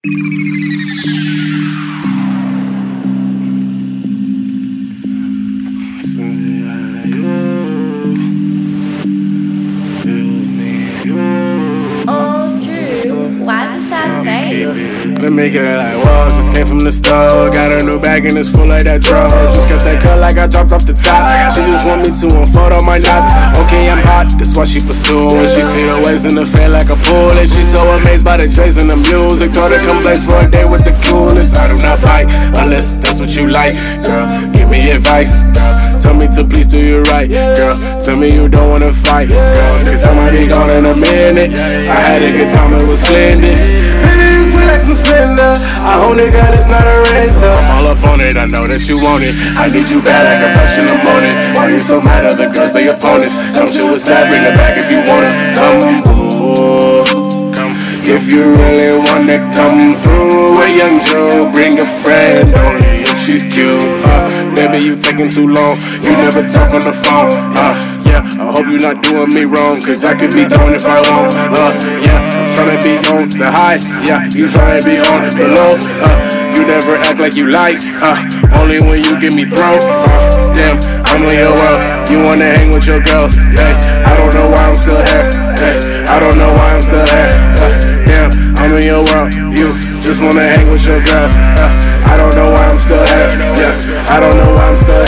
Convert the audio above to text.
Oh, okay. Why the sad face? Let me get it like, whoa, just came from the store. Got a new bag and it's full like that drum. Just got that cut like I dropped off the top. She just want me to unfold all my knots. Okay, I'm hot, that's why she pursuing. She see the waves in the fan like a pool. And she so amazed by the J's and the music. Told her come blaze for a day with the coolest. I do not bite unless that's what you like. Girl, give me advice. Girl, tell me to please do you right. Girl, tell me you don't wanna fight. Girl, cause I might be gone in a minute. I had a good time, it was splendid. Baby, you sweet own it, girl, it's not a razor. I'm all up on it, I know that you want it. I need you bad like a brush in the morning. Why you so mad? Other girls, they opponents. Come chill with sad, bring it back if you wanna. Come, ooh. If you really wanna come through, a young Joe, bring a friend only if she's cute. Uh, baby, you taking too long. You never talk on the phone. Uh, yeah, I hope you're not doing me wrong, cause I could be gone if I want. Uh, yeah, the high. Yeah, you try to be on the low. Uh, you never act like you like. Uh, only when you get me thrown. Uh, damn, I'm your world. You wanna hang with your girls. Hey, I don't know why I'm still here. Hey, I don't know why I'm still here. Uh, damn, I'm in your world. You just wanna hang with your girls. Uh, I don't know why I'm still here. Yeah, I don't know why I'm still here.